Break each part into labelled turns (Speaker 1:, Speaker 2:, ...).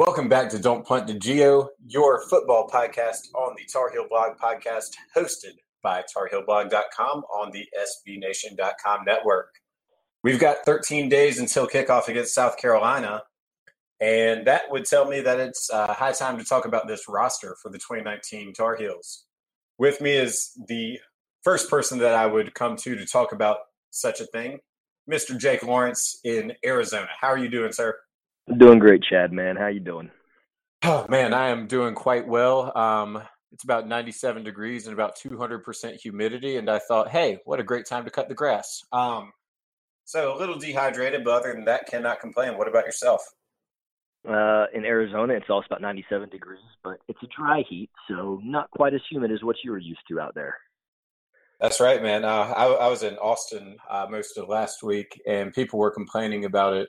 Speaker 1: Welcome back to Don't Punt to Geo, your football podcast on the Tar Heel Blog podcast, hosted by TarHeelBlog.com on the SBNation.com network. We've got 13 days until kickoff against South Carolina, and that would tell me that it's uh, high time to talk about this roster for the 2019 Tar Heels. With me is the first person that I would come to to talk about such a thing, Mr. Jake Lawrence in Arizona. How are you doing, sir?
Speaker 2: Doing great, Chad. Man, how you doing?
Speaker 1: Oh man, I am doing quite well. Um, it's about 97 degrees and about 200% humidity, and I thought, hey, what a great time to cut the grass. Um, so a little dehydrated, but other than that, cannot complain. What about yourself?
Speaker 2: Uh, in Arizona, it's also about 97 degrees, but it's a dry heat, so not quite as humid as what you were used to out there.
Speaker 1: That's right, man. Uh, I, I, was in Austin uh, most of last week, and people were complaining about it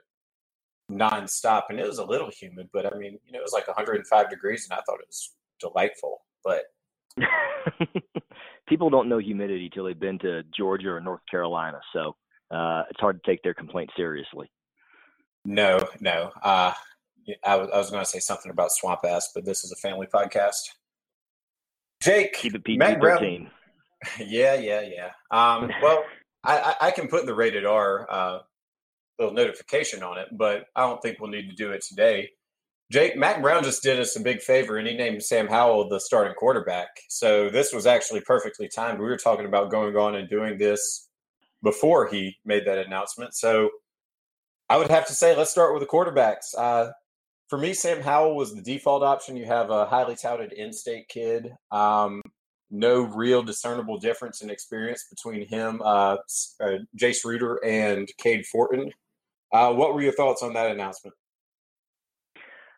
Speaker 1: nonstop, and it was a little humid, but I mean, you know, it was like 105 degrees, and I thought it was delightful. But
Speaker 2: people don't know humidity till they've been to Georgia or North Carolina, so uh, it's hard to take their complaint seriously.
Speaker 1: No, no. Uh, I was, I was going to say something about swamp ass, but this is a family podcast. Jake,
Speaker 2: keep it PG thirteen.
Speaker 1: Yeah, yeah, yeah. Um, well, I, I, can put the rated R uh, little notification on it, but I don't think we'll need to do it today. Jake Mack Brown just did us a big favor, and he named Sam Howell the starting quarterback. So this was actually perfectly timed. We were talking about going on and doing this before he made that announcement. So I would have to say, let's start with the quarterbacks. Uh, for me, Sam Howell was the default option. You have a highly touted in-state kid. Um, no real discernible difference in experience between him, uh, uh, Jace Ruder, and Cade Fortin. Uh, what were your thoughts on that announcement?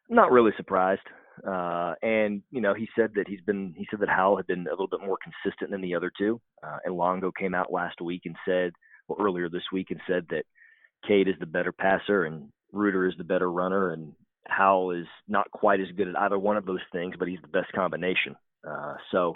Speaker 2: Not really surprised. Uh, and you know, he said that he's been. He said that Howell had been a little bit more consistent than the other two. Uh, and Longo came out last week and said, or earlier this week, and said that Cade is the better passer and Ruder is the better runner, and Howell is not quite as good at either one of those things, but he's the best combination. Uh, so,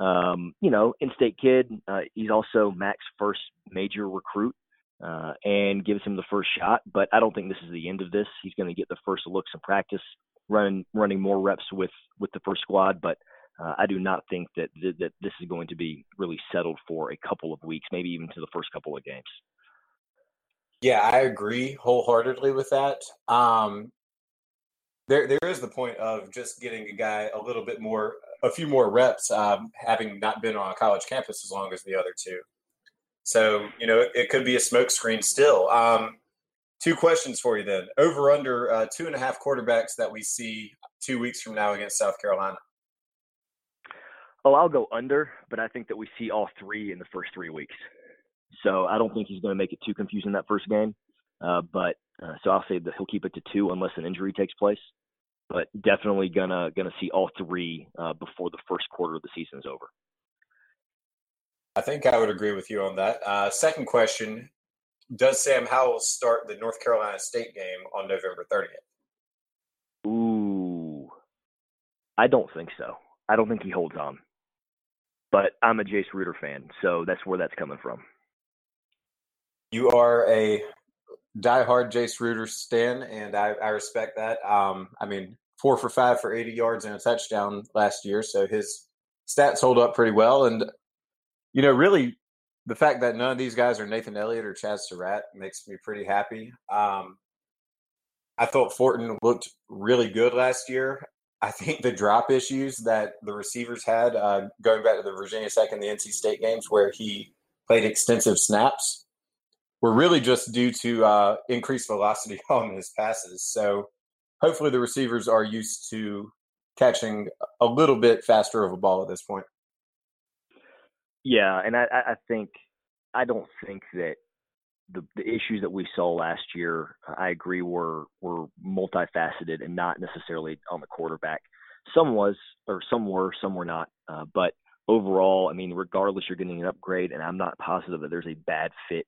Speaker 2: um, you know, in-state kid. Uh, he's also Mack's first major recruit, uh, and gives him the first shot. But I don't think this is the end of this. He's going to get the first looks in practice, running running more reps with with the first squad. But uh, I do not think that th- that this is going to be really settled for a couple of weeks, maybe even to the first couple of games.
Speaker 1: Yeah, I agree wholeheartedly with that. Um, there, there is the point of just getting a guy a little bit more, a few more reps, um, having not been on a college campus as long as the other two. So you know, it, could be a smokescreen still. Um, two questions for you then: over under uh, two and a half quarterbacks that we see two weeks from now against South Carolina.
Speaker 2: Oh, I'll go under, but I think that we see all three in the first three weeks. So I don't think he's going to make it too confusing that first game. Uh, but uh, so I'll say that he'll keep it to two unless an injury takes place. But definitely gonna gonna see all three uh, before the first quarter of the season is over.
Speaker 1: I think I would agree with you on that. Uh, second question: Does Sam Howell start the North Carolina State game on November 30th?
Speaker 2: Ooh, I don't think so. I don't think he holds on. But I'm a Jace Ruder fan, so that's where that's coming from.
Speaker 1: You are a diehard Jace Ruder stan, and I, I respect that. Um, I mean, four for five for 80 yards and a touchdown last year, so his stats hold up pretty well. And you know, really, the fact that none of these guys are Nathan Elliott or Chaz Surratt makes me pretty happy. Um, I thought Fortin looked really good last year. I think the drop issues that the receivers had, uh, going back to the Virginia Tech and the NC State games where he played extensive snaps, were really just due to uh, increased velocity on his passes. So hopefully the receivers are used to catching a little bit faster of a ball at this point.
Speaker 2: Yeah, and I, I think I don't think that the, the issues that we saw last year, I agree, were were multifaceted and not necessarily on the quarterback. Some was, or some were, some were not. Uh, but overall, I mean, regardless, you're getting an upgrade, and I'm not positive that there's a bad fit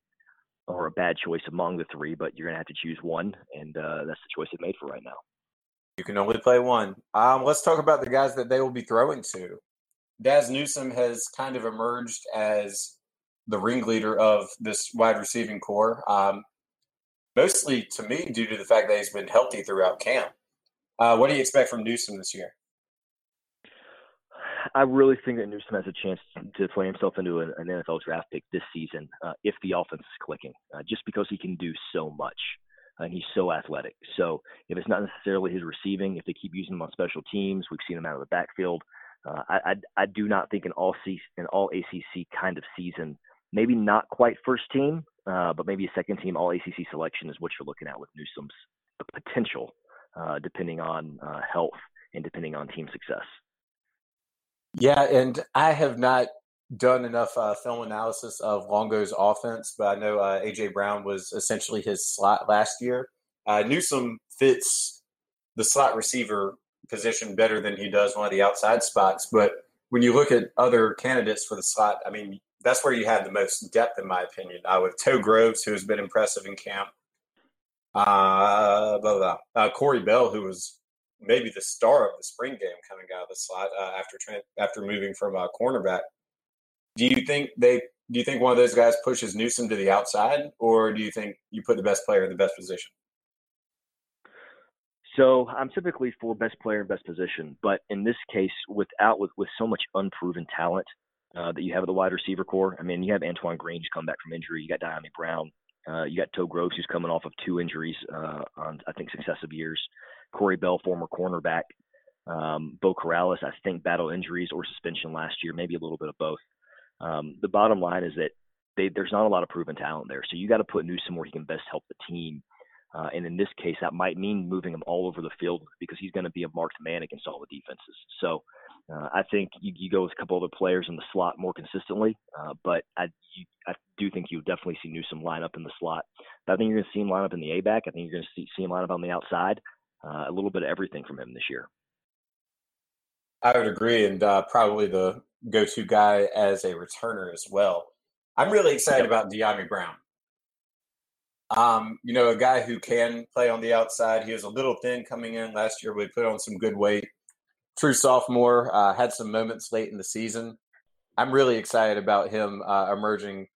Speaker 2: or a bad choice among the three, but you're gonna have to choose one, and uh, that's the choice they made for right now.
Speaker 1: You can only play one. Um, let's talk about the guys that they will be throwing to. Dazz Newsome has kind of emerged as the ringleader of this wide receiving core. Um, mostly to me, due to the fact that he's been healthy throughout camp. Uh, what do you expect from Newsome this year?
Speaker 2: I really think that Newsome has a chance to play himself into an, an NFL draft pick this season uh, if the offense is clicking, uh, just because he can do so much and he's so athletic. So if it's not necessarily his receiving, if they keep using him on special teams, we've seen him out of the backfield. Uh, I, I, I do not think an all an all ACC kind of season, maybe not quite first team, uh, but maybe a second team all ACC selection is what you're looking at with Newsome's potential, uh, depending on uh, health and depending on team success.
Speaker 1: Yeah, and I have not done enough uh, film analysis of Longo's offense, but I know AJ Brown was essentially his slot last year. Newsome fits the slot receiver position better than he does one of the outside spots. But when you look at other candidates for the slot, I mean, that's where you have the most depth, in my opinion. Uh, with Toe Groves, who has been impressive in camp, uh, blah, blah, blah. Uh, Corey Bell, who was maybe the star of the spring game coming out of the slot uh, after after moving from a cornerback. Do you think they? Do you think one of those guys pushes Newsome to the outside, or do you think you put the best player in the best position?
Speaker 2: So I'm typically for best player in best position, but in this case, without with with so much unproven talent uh, that you have at the wide receiver core. I mean, you have Antoine Green who's come back from injury. You got Dyami Brown. Uh, you got Toe Groves who's coming off of two injuries uh, on I think successive years. Corey Bell, former cornerback. Um, Beau Corrales, I think, battled injuries or suspension last year, maybe a little bit of both. Um, the bottom line is that they, there's not a lot of proven talent there. So you got to put Newsome where he can best help the team. Uh, and in this case, that might mean moving him all over the field because he's going to be a marked man against all the defenses. So uh, I think you, you, go with a couple other players in the slot more consistently. Uh, but I, you, I do think you definitely see Newsome line up in the slot. But I think you're going to see him line up in the A back. I think you're going to see, see him line up on the outside. Uh, a little bit of everything from him this year.
Speaker 1: I would agree, and uh, probably the go-to guy as a returner as well. I'm really excited about Dyami Brown. Um, you know, a guy who can play on the outside. He was a little thin coming in last year, but he put on some good weight. True sophomore, uh, had some moments late in the season. I'm really excited about him uh, emerging,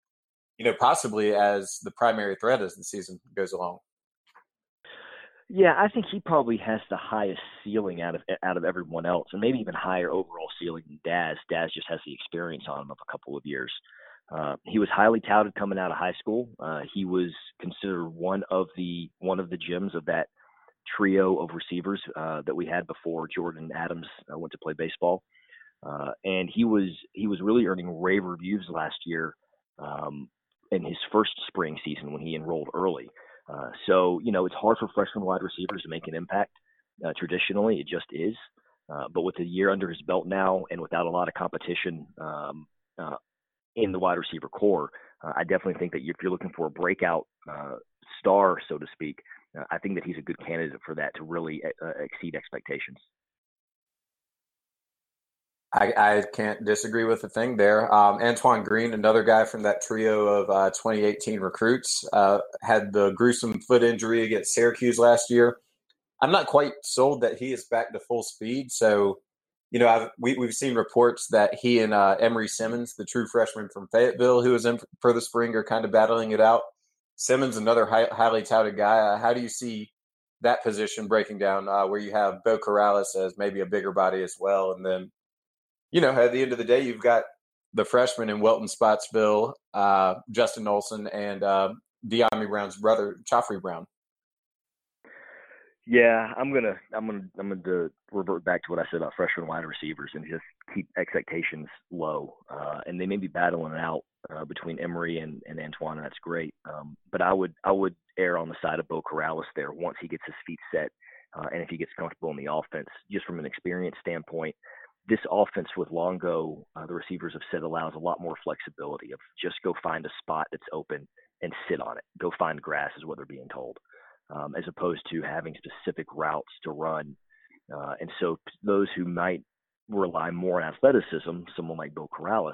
Speaker 1: you know, possibly as the primary threat as the season goes along.
Speaker 2: Yeah, I think he probably has the highest ceiling out of out of everyone else, and maybe even higher overall ceiling than Dazz. Dazz just has the experience on him of a couple of years. Uh, he was highly touted coming out of high school. Uh, he was considered one of the one of the gems of that trio of receivers uh, that we had before Jordyn Adams uh, went to play baseball. Uh, and he was he was really earning rave reviews last year um, in his first spring season when he enrolled early. So, you know, it's hard for freshman wide receivers to make an impact. Traditionally, it just is. But with a year under his belt now and without a lot of competition um, in the wide receiver core, uh, I definitely think that if you're looking for a breakout star, so to speak, I think that he's a good candidate for that to really exceed expectations.
Speaker 1: I, I, can't disagree with the thing there. Um, Antoine Green, another guy from that trio of uh, 2018 recruits, uh, had the gruesome foot injury against Syracuse last year. I'm not quite sold that he is back to full speed. So, you know, I've, we, have seen reports that he and uh, Emery Simmons, the true freshman from Fayetteville, who was in for the spring, are kind of battling it out. Simmons, another high, highly touted guy. Uh, how do you see that position breaking down, uh, where you have Beau Corrales as maybe a bigger body as well, and then you know, at the end of the day, you've got the freshman in Welton Spottsville, uh, Justin Olson, and uh, Dyami Brown's brother, Khafre Brown.
Speaker 2: Yeah, I'm gonna, I'm gonna, I'm gonna revert back to what I said about freshman wide receivers and just keep expectations low. Uh, and they may be battling it out uh, between Emery and, and Antoine, and that's great. Um, but I would, I would err on the side of Beau Corrales there once he gets his feet set, uh, and if he gets comfortable in the offense, just from an experience standpoint this offense with Longo, uh, the receivers have said allows a lot more flexibility of just go find a spot that's open and sit on it. Go find grass is what they're being told, um, as opposed to having specific routes to run. Uh, and so those who might rely more on athleticism, someone like Beau Corrales,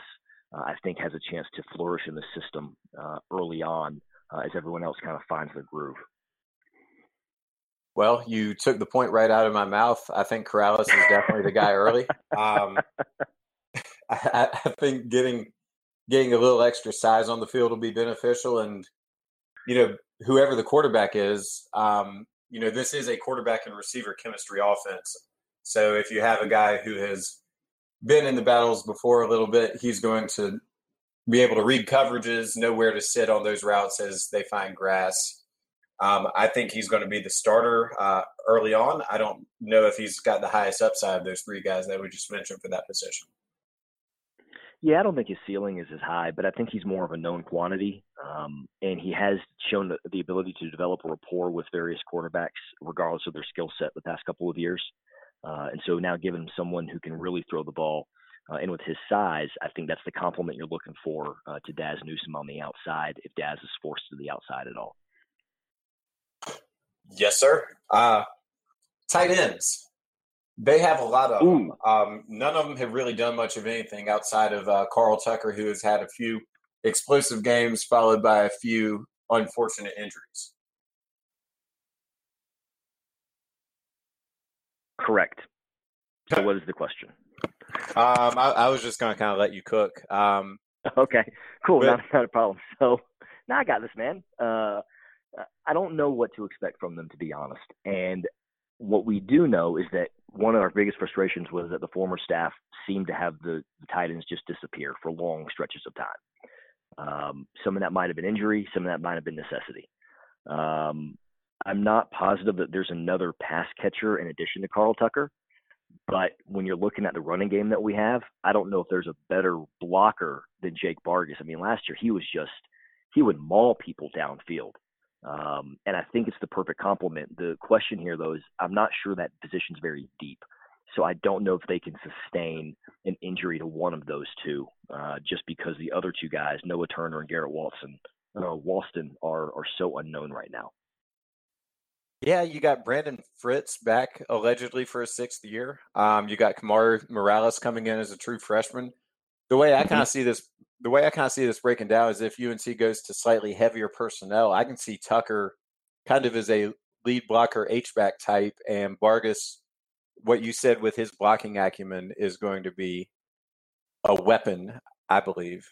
Speaker 2: uh, I think has a chance to flourish in the system uh, early on uh, as everyone else kind of finds their groove.
Speaker 1: Well, you took the point right out of my mouth. I think Corrales is definitely the guy early. Um, I, I, think getting getting a little extra size on the field will be beneficial, and you know whoever the quarterback is, um, you know, this is a quarterback and receiver chemistry offense. So if you have a guy who has been in the battles before a little bit, he's going to be able to read coverages, know where to sit on those routes as they find grass. Um, I think he's going to be the starter uh, early on. I don't know if he's got the highest upside of those three guys that we just mentioned for that position.
Speaker 2: Yeah, I don't think his ceiling is as high, but I think he's more of a known quantity. Um, and he has shown the, the, ability to develop a rapport with various quarterbacks, regardless of their skill set, the past couple of years. Uh, and so now, given someone who can really throw the ball, uh, and with his size, I think that's the complement you're looking for uh, to Dazz Newsome on the outside if Dazz is forced to the outside at all.
Speaker 1: Yes, sir. Uh, tight ends. They have a lot of them. Um, none of them have really done much of anything outside of uh, Carl Tucker, who has had a few explosive games followed by a few unfortunate injuries.
Speaker 2: Correct. So, what is the question?
Speaker 1: Um, I, I was just going to kind of let you cook. Um,
Speaker 2: okay, cool. But, not, not a problem. So, now I got this, man. Uh, I don't know what to expect from them, to be honest. And what we do know is that one of our biggest frustrations was that the former staff seemed to have the, the tight ends just disappear for long stretches of time. Um, some of that might have been injury, some of that might have been necessity. Um, I'm not positive that there's another pass catcher in addition to Carl Tucker, but when you're looking at the running game that we have, I don't know if there's a better blocker than Jake Bargas. I mean, last year he was just he would maul people downfield. Um, and I think it's the perfect complement. The question here, though, is I'm not sure that position's very deep. So I don't know if they can sustain an injury to one of those two, uh, just because the other two guys, Noah Turner and Garrett Walton, uh, Walston, are are so unknown right now.
Speaker 1: Yeah, you got Brandon Fritz back allegedly for a sixth year. Um, you got Kamari Morales coming in as a true freshman. The way I kind of mm-hmm. see this the way I kind of see this breaking down is if UNC goes to slightly heavier personnel, I can see Tucker kind of as a lead blocker H back type, and Bargas, what you said with his blocking acumen is going to be a weapon, I believe.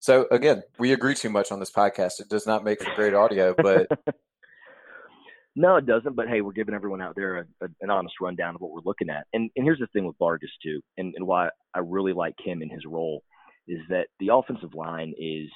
Speaker 1: So again, we agree too much on this podcast. It does not make for great audio, but
Speaker 2: no, it doesn't. But hey, we're giving everyone out there a, a, an honest rundown of what we're looking at. And and here's the thing with Bargas too, and, and why I really like him in his role is that the offensive line is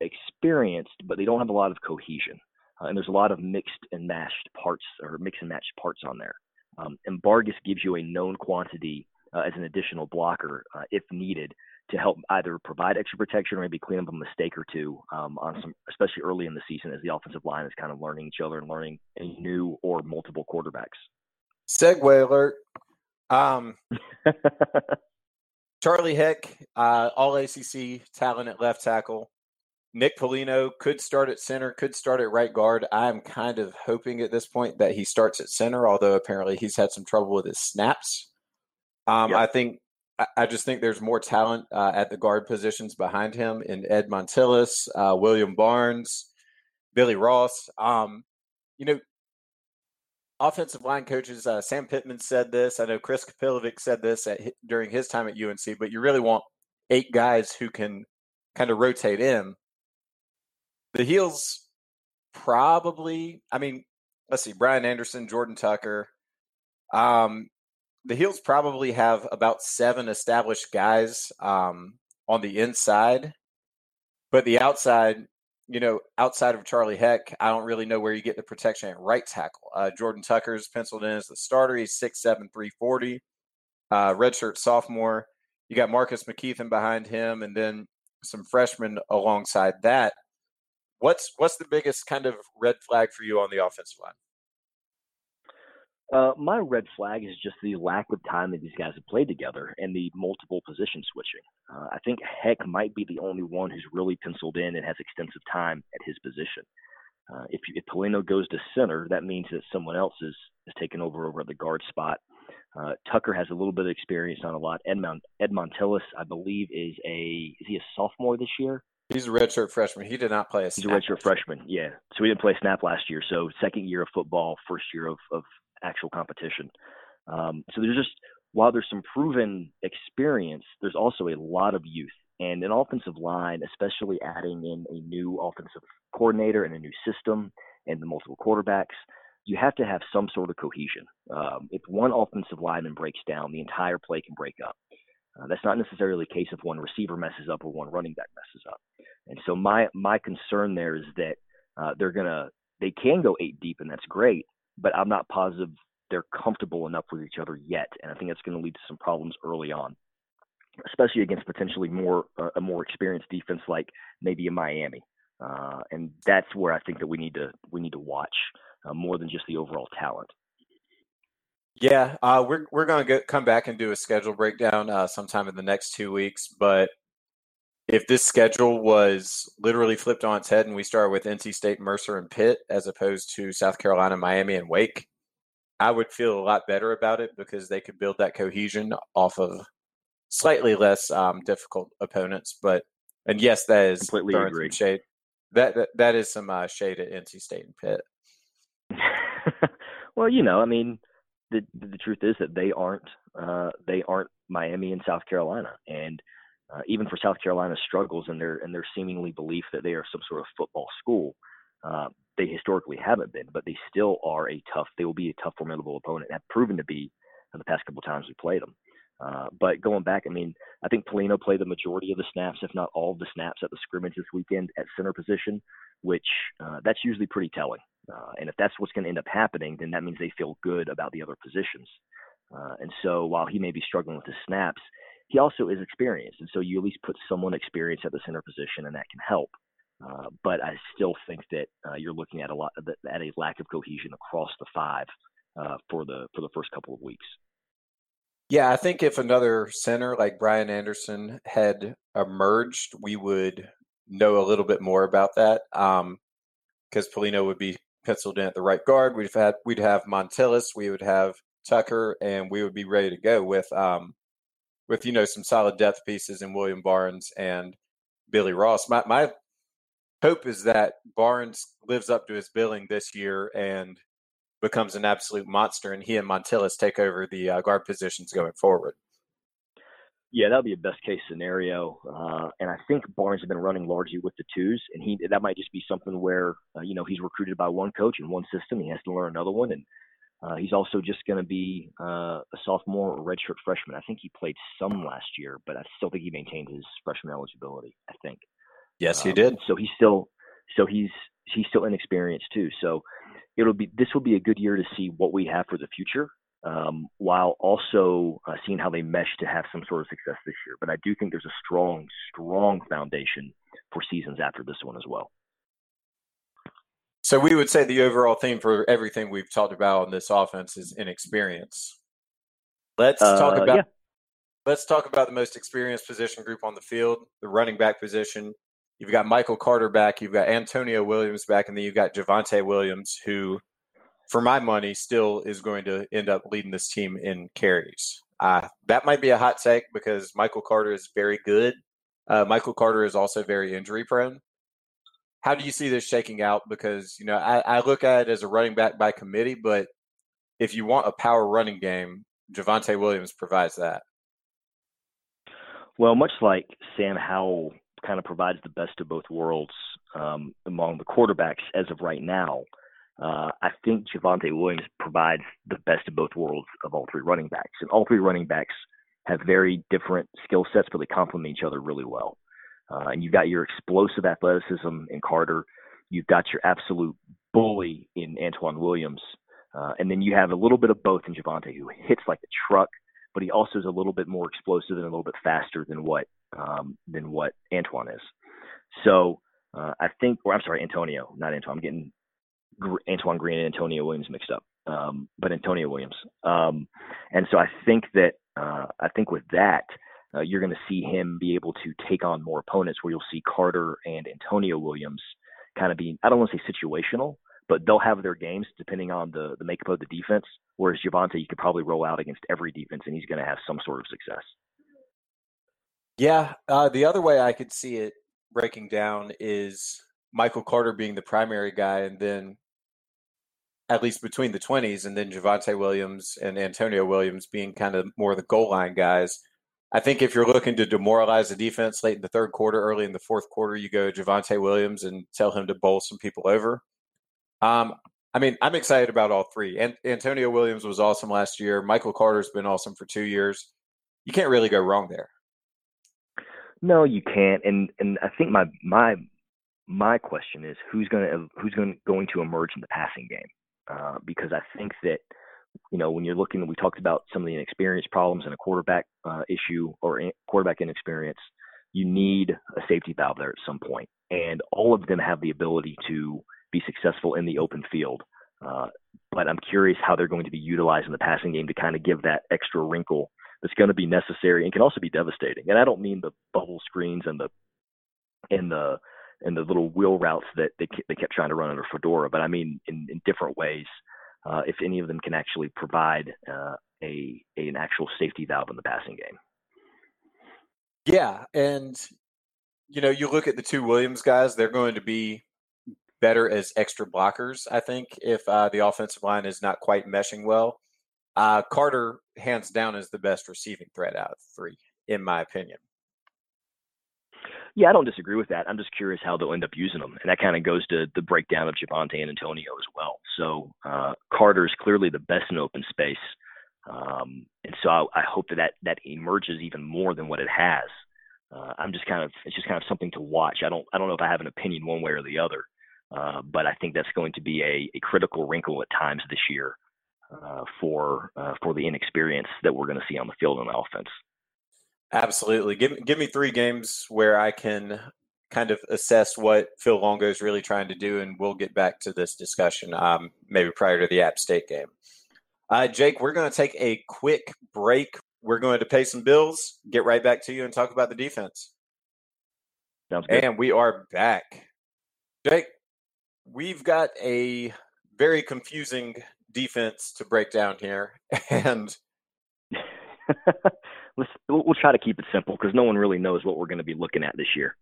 Speaker 2: experienced, but they don't have a lot of cohesion. Uh, and there's a lot of mixed and matched parts or mix and matched parts on there. Um, and Bargas gives you a known quantity uh, as an additional blocker uh, if needed to help either provide extra protection or maybe clean up a mistake or two um, on some, especially early in the season as the offensive line is kind of learning each other and learning a new or multiple quarterbacks.
Speaker 1: Segue alert. Um, Charlie Heck, uh, all ACC talent at left tackle. Nick Polino could start at center, could start at right guard. I'm kind of hoping at this point that he starts at center, although apparently he's had some trouble with his snaps. Um, yep. I think I just think there's more talent uh, at the guard positions behind him in Ed Montilus, uh, William Barnes, Billy Ross. Um, you know, offensive line coaches, uh, Sam Pittman said this. I know Chris Kapilovic said this at, during his time at UNC, but you really want eight guys who can kind of rotate in. The heels probably, I mean, let's see, Brian Anderson, Jordan Tucker. Um, the heels probably have about seven established guys um, on the inside, but the outside, you know, outside of Charlie Heck, I don't really know where you get the protection at right tackle. Uh, Jordan Tucker's penciled in as the starter. He's 6'7, 340, uh, redshirt sophomore. You got Marcus McKethan behind him, and then some freshmen alongside that. What's what's the biggest kind of red flag for you on the offensive line?
Speaker 2: Uh, my red flag is just the lack of time that these guys have played together and the multiple position switching. Uh, I think Heck might be the only one who's really penciled in and has extensive time at his position. Uh, if, if Polino goes to center, that means that someone else is, is taken over over at the guard spot. Uh, Tucker has a little bit of experience on a lot. Edmond Ed Montilus, I believe, is a is he a sophomore this year?
Speaker 1: He's a redshirt freshman. He did not play a
Speaker 2: snap. He's a redshirt freshman. Yeah, so he didn't play snap last year. So second year of football, first year of, of actual competition. Um, so there's just while there's some proven experience, there's also a lot of youth and an offensive line, especially adding in a new offensive coordinator and a new system and the multiple quarterbacks. You have to have some sort of cohesion. Um, if one offensive lineman breaks down, the entire play can break up. Uh, that's not necessarily the case if one receiver messes up or one running back messes up. And so my my concern there is that uh, they're gonna they can go eight deep and that's great, but I'm not positive they're comfortable enough with each other yet, and I think that's going to lead to some problems early on, especially against potentially more uh, a more experienced defense like maybe a Miami. Uh, and that's where I think that we need to we need to watch uh, more than just the overall talent.
Speaker 1: Yeah, uh, we're we're going to come back and do a schedule breakdown uh, sometime in the next two weeks. But if this schedule was literally flipped on its head and we started with NC State, Mercer, and Pitt as opposed to South Carolina, Miami, and Wake, I would feel a lot better about it because they could build that cohesion off of slightly less um, difficult opponents. But and yes, that is
Speaker 2: completely agree.
Speaker 1: shade. That, that that is some uh, shade at NC State and Pitt.
Speaker 2: well, you know, I mean, the the truth is that they aren't uh, they aren't Miami and South Carolina, and uh, even for South Carolina's struggles and their and their seemingly belief that they are some sort of football school, uh, they historically haven't been, but they still are a tough. They will be a tough, formidable opponent. Have proven to be in the past couple times we played them. Uh, but going back, I mean, I think Polino played the majority of the snaps, if not all of the snaps, at the scrimmage this weekend at center position, which uh, that's usually pretty telling. Uh, and if that's what's going to end up happening, then that means they feel good about the other positions. Uh, and so while he may be struggling with his snaps, he also is experienced. And so you at least put someone experienced at the center position, and that can help. Uh, but I still think that uh, you're looking at a lot at a lack of cohesion across the five uh, for the for the first couple of weeks.
Speaker 1: Yeah, I think if another center like Brian Anderson had emerged, we would know a little bit more about that. Because um, Polino would be penciled in at the right guard. We'd have had, we'd have Montilus, we would have Tucker, and we would be ready to go with um with you know some solid depth pieces in William Barnes and Billy Ross. My my hope is that Barnes lives up to his billing this year and becomes an absolute monster, and he and Montilus take over the uh, guard positions going forward.
Speaker 2: Yeah, that would be a best case scenario. Uh, and I think Barnes has been running largely with the twos, and he that might just be something where uh, you know he's recruited by one coach in one system. He has to learn another one, and uh, he's also just going to be uh, a sophomore or redshirt freshman. I think he played some last year, but I still think he maintained his freshman eligibility. I think.
Speaker 1: Yes, he um, did.
Speaker 2: So he's still so he's he's still inexperienced too. So it'll be this will be a good year to see what we have for the future um, while also uh, seeing how they mesh to have some sort of success this year. But I do think there's a strong, strong foundation for seasons after this one as well.
Speaker 1: So we would say the overall theme for everything we've talked about on this offense is inexperience. Let's uh, talk about yeah. let's talk about the most experienced position group on the field, the running back position. You've got Michael Carter back, you've got Antonio Williams back, and then you've got Javonte Williams, who for my money, still is going to end up leading this team in carries. Uh, that might be a hot take because Michael Carter is very good. Uh, Michael Carter is also very injury prone. How do you see this shaking out? Because, you know, I, I look at it as a running back by committee, but if you want a power running game, Javonte Williams provides that.
Speaker 2: Well, much like Sam Howell kind of provides the best of both worlds um, among the quarterbacks as of right now – uh, I think Javonte Williams provides the best of both worlds of all three running backs. And all three running backs have very different skill sets, but they complement each other really well. Uh, and you've got your explosive athleticism in Carter. You've got your absolute bully in Antoine Williams. Uh, and then you have a little bit of both in Javonte, who hits like a truck, but he also is a little bit more explosive and a little bit faster than what um, than what Antoine is. So uh, I think, or I'm sorry, Antonio, not Antoine. I'm getting Antoine Green and Antonio Williams mixed up, um, but Antonio Williams. Um, and so I think that uh, I think with that, uh, you're going to see him be able to take on more opponents. Where you'll see Carter and Antonio Williams kind of be I don't want to say situational, but they'll have their games depending on the the makeup of the defense. Whereas Javonte, you could probably roll out against every defense, and he's going to have some sort of success.
Speaker 1: Yeah, uh, the other way I could see it breaking down is Michael Carter being the primary guy, and then at least between the 20s, and then Javonte Williams and Antonio Williams being kind of more the goal line guys. I think if you're looking to demoralize the defense late in the third quarter, early in the fourth quarter, you go Javonte Williams and tell him to bowl some people over. Um, I mean, I'm excited about all three. And Antonio Williams was awesome last year. Michael Carter's been awesome for two years. You can't really go wrong there.
Speaker 2: No, you can't. And and I think my my my question is who's going to who's going going to emerge in the passing game? Uh, because I think that you know when you're looking, we talked about some of the inexperience problems and a quarterback uh, issue or in, quarterback inexperience. You need a safety valve there at some point, and all of them have the ability to be successful in the open field. Uh, but I'm curious how they're going to be utilized in the passing game to kind of give that extra wrinkle that's going to be necessary and can also be devastating. And I don't mean the bubble screens and the and the and the little wheel routes that they they kept trying to run under Fedora, but I mean in, in different ways. Uh, if any of them can actually provide uh, a, a, an actual safety valve in the passing game.
Speaker 1: Yeah, and you know, you look at the two Williams guys; they're going to be better as extra blockers. I think if uh, the offensive line is not quite meshing well, uh, Carter hands down is the best receiving threat out of three, in my opinion.
Speaker 2: Yeah, I don't disagree with that. I'm just curious how they'll end up using them, and that kind of goes to the breakdown of Javonte and Antonio as well. So uh, Carter is clearly the best in open space, um, and so I, I hope that, that that emerges even more than what it has. Uh, I'm just kind of it's just kind of something to watch. I don't I don't know if I have an opinion one way or the other, uh, but I think that's going to be a, a critical wrinkle at times this year uh, for uh, for the inexperience that we're going to see on the field on the offense.
Speaker 1: Absolutely. Give give me three games where I can kind of assess what Phil Longo is really trying to do, and we'll get back to this discussion um, maybe prior to the App State game. Uh, Jake, we're going to take a quick break. We're going to pay some bills, get right back to you, and talk about the defense.
Speaker 2: Sounds good.
Speaker 1: And we are back. Jake, we've got a very confusing defense to break down here, and
Speaker 2: let's we'll try to keep it simple because no one really knows what we're going to be looking at this year.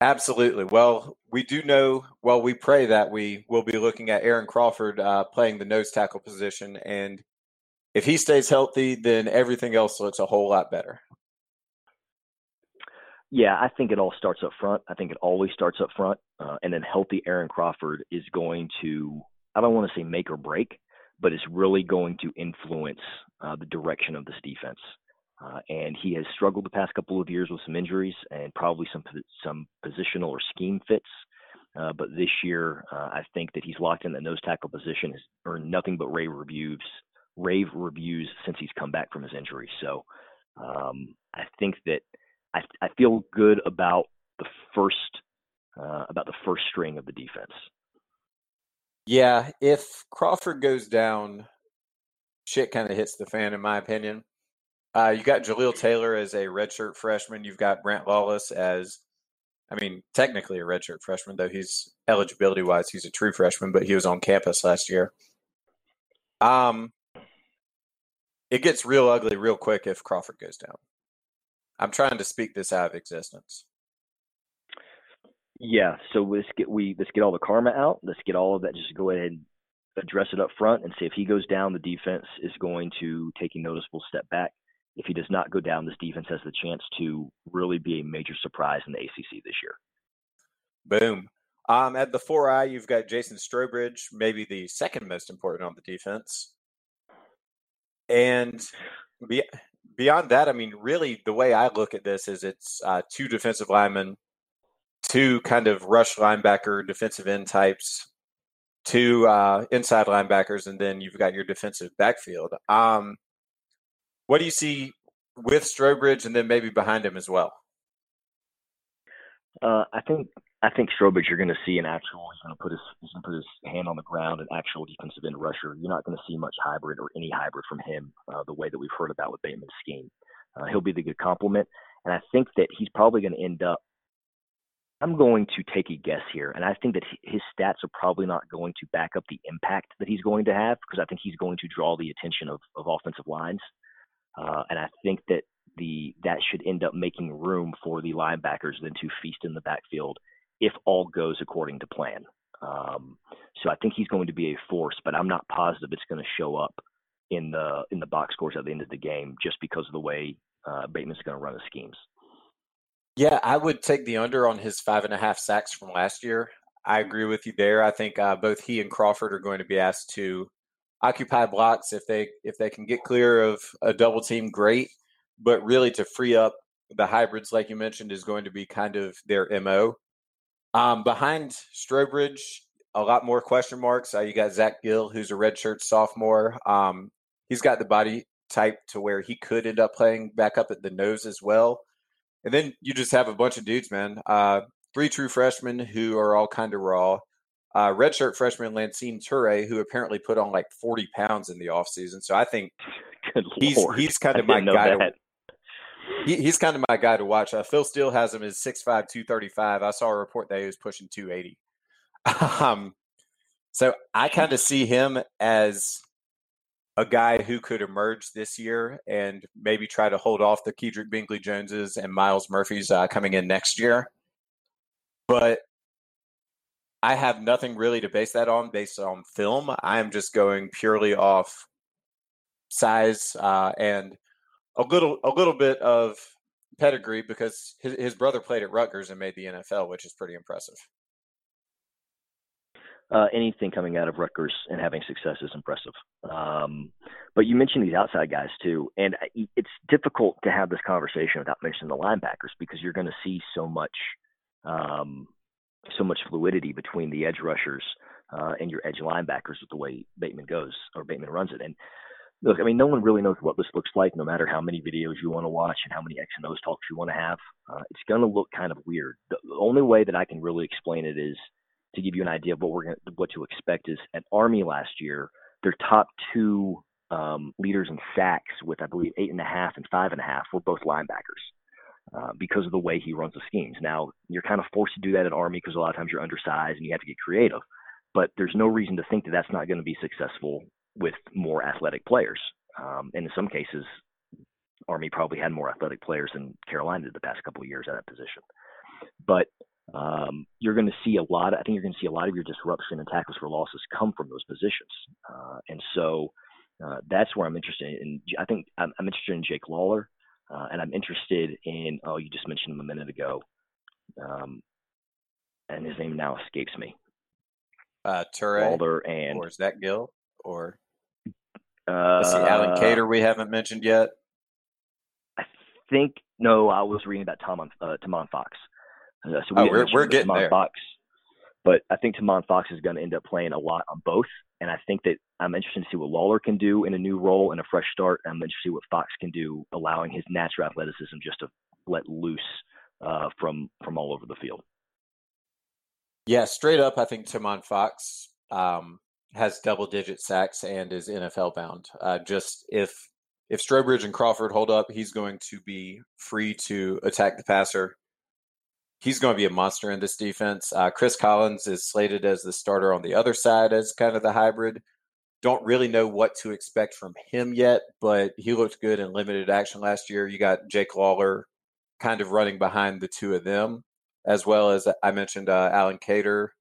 Speaker 1: Absolutely. Well, we do know. Well, we pray that we will be looking at Aaron Crawford uh, playing the nose tackle position, and if he stays healthy, then everything else looks a whole lot better.
Speaker 2: Yeah, I think it all starts up front. I think it always starts up front, uh, and then healthy Aaron Crawford is going to. I don't want to say make or break, but it's really going to influence uh, the direction of this defense. Uh, and he has struggled the past couple of years with some injuries and probably some some positional or scheme fits. Uh, but this year, uh, I think that he's locked in the nose tackle position. Has earned nothing but rave reviews, rave reviews since he's come back from his injury. So um, I think that I, I, feel good about the first uh, about the first string of the defense.
Speaker 1: Yeah, if Crawford goes down, shit kind of hits the fan, in my opinion. Uh, you got Jaleel Taylor as a redshirt freshman. You've got Brant Lawless as, I mean, technically a redshirt freshman, though he's eligibility wise, he's a true freshman, but he was on campus last year. Um, it gets real ugly real quick if Crawford goes down. I'm trying to speak this out of existence.
Speaker 2: Yeah, so let's get we let's get all the karma out. Let's get all of that. Just go ahead and address it up front and see if he goes down, the defense is going to take a noticeable step back if he does not go down, this defense has the chance to really be a major surprise in the ACC this year.
Speaker 1: Boom. Um, at the 4I, you've got Jason Strowbridge, maybe the second most important on the defense. And be, beyond that, I mean, really, the way I look at this is it's uh, two defensive linemen, two kind of rush linebacker, defensive end types, two uh, inside linebackers, and then you've got your defensive backfield. Um, what do you see with Strowbridge and then maybe behind him as well?
Speaker 2: Uh, I think I think Strowbridge, you're going to see an actual. He's going to put his he's going to put his hand on the ground, an actual defensive end rusher. You're not going to see much hybrid or any hybrid from him, uh, the way that we've heard about with Bateman's scheme. Uh, he'll be the good complement, and I think that he's probably going to end up. I'm going to take a guess here, and I think that his stats are probably not going to back up the impact that he's going to have because I think he's going to draw the attention of, of offensive lines. Uh, and I think that the that should end up making room for the linebackers then to feast in the backfield if all goes according to plan. Um, so I think he's going to be a force, but I'm not positive it's going to show up in the in the box scores at the end of the game just because of the way uh, Bateman's going to run his schemes.
Speaker 1: Yeah, I would take the under on his five and a half sacks from last year. I agree with you there. I think uh, both he and Crawford are going to be asked to occupy blocks if they if they can get clear of a double team, great. But really, to free up the hybrids, like you mentioned, is going to be kind of their mo. Um, behind Strowbridge, a lot more question marks. Uh, you got Xach Gill, who's a redshirt sophomore. Um, he's got the body type to where he could end up playing back up at the nose as well. And then you just have a bunch of dudes, man. Uh, three true freshmen who are all kind of raw. Uh, redshirt freshman Lancine Turay, who apparently put on like 40 pounds in the offseason. So I think he's he's kind of my guy. To, he, he's kind of my guy to watch. Uh, Phil Steele has him as 6'5", 235. I saw a report that he was pushing 280. um, so I kind of see him as a guy who could emerge this year and maybe try to hold off the Kedrick Bingley Joneses and Myles Murphys uh, coming in next year. But I have nothing really to base that on based on film. I am just going purely off size uh, and a little a little bit of pedigree because his, his brother played at Rutgers and made the NFL, which is pretty impressive
Speaker 2: uh, anything coming out of Rutgers and having success is impressive. Um, but you mentioned these outside guys too, and it's difficult to have this conversation without mentioning the linebackers because you're going to see so much, um, so much fluidity between the edge rushers uh, and your edge linebackers with the way Bateman goes or Bateman runs it. And look, I mean, no one really knows what this looks like, no matter how many videos you want to watch and how many X and O's talks you want to have. Uh, it's going to look kind of weird. The, only way that I can really explain it is to give you an idea of what we're going what to expect is at Army last year, their top two um, leaders in sacks with I believe eight and a half and five and a half were both linebackers. Uh, because of the way he runs the schemes. Now, you're kind of forced to do that at Army because a lot of times you're undersized and you have to get creative. But there's no reason to think that that's not going to be successful with more athletic players. Um, and in some cases, Army probably had more athletic players than Carolina did the past couple of years at that position. But um, you're going to see a lot. Of, I think you're going to see a lot of your disruption and tackles for losses come from those positions, uh, and so uh, that's where I'm interested in. I think I'm, I'm interested in Jake Lawler, uh, and I'm interested in. Oh, you just mentioned him a minute ago, um, and his name now escapes me.
Speaker 1: Uh, Turay,
Speaker 2: Lawler, and
Speaker 1: or is that Gill or? Uh, see Allen Cater we haven't mentioned yet.
Speaker 2: I think no. I was reading about Tom uh, Tomon Fox.
Speaker 1: Uh, so we oh, we're, we're getting there.
Speaker 2: Fox, but I think Tomon Fox is going to end up playing a lot on both. And I think that I'm interested to see what Lawler can do in a new role and a fresh start. I'm interested to see what Fox can do, allowing his natural athleticism just to let loose uh, from from all over the field.
Speaker 1: Yeah, straight up, I think Tomon Fox um, has double digit sacks and is NFL bound. Uh, just if if Strowbridge and Crawford hold up, he's going to be free to attack the passer he's going to be a monster in this defense. Uh, Chris Collins is slated as the starter on the other side as kind of the hybrid. Don't really know what to expect from him yet, but he looked good in limited action last year. You got Jake Lawler kind of running behind the two of them, as well as I mentioned uh, Allen Cater.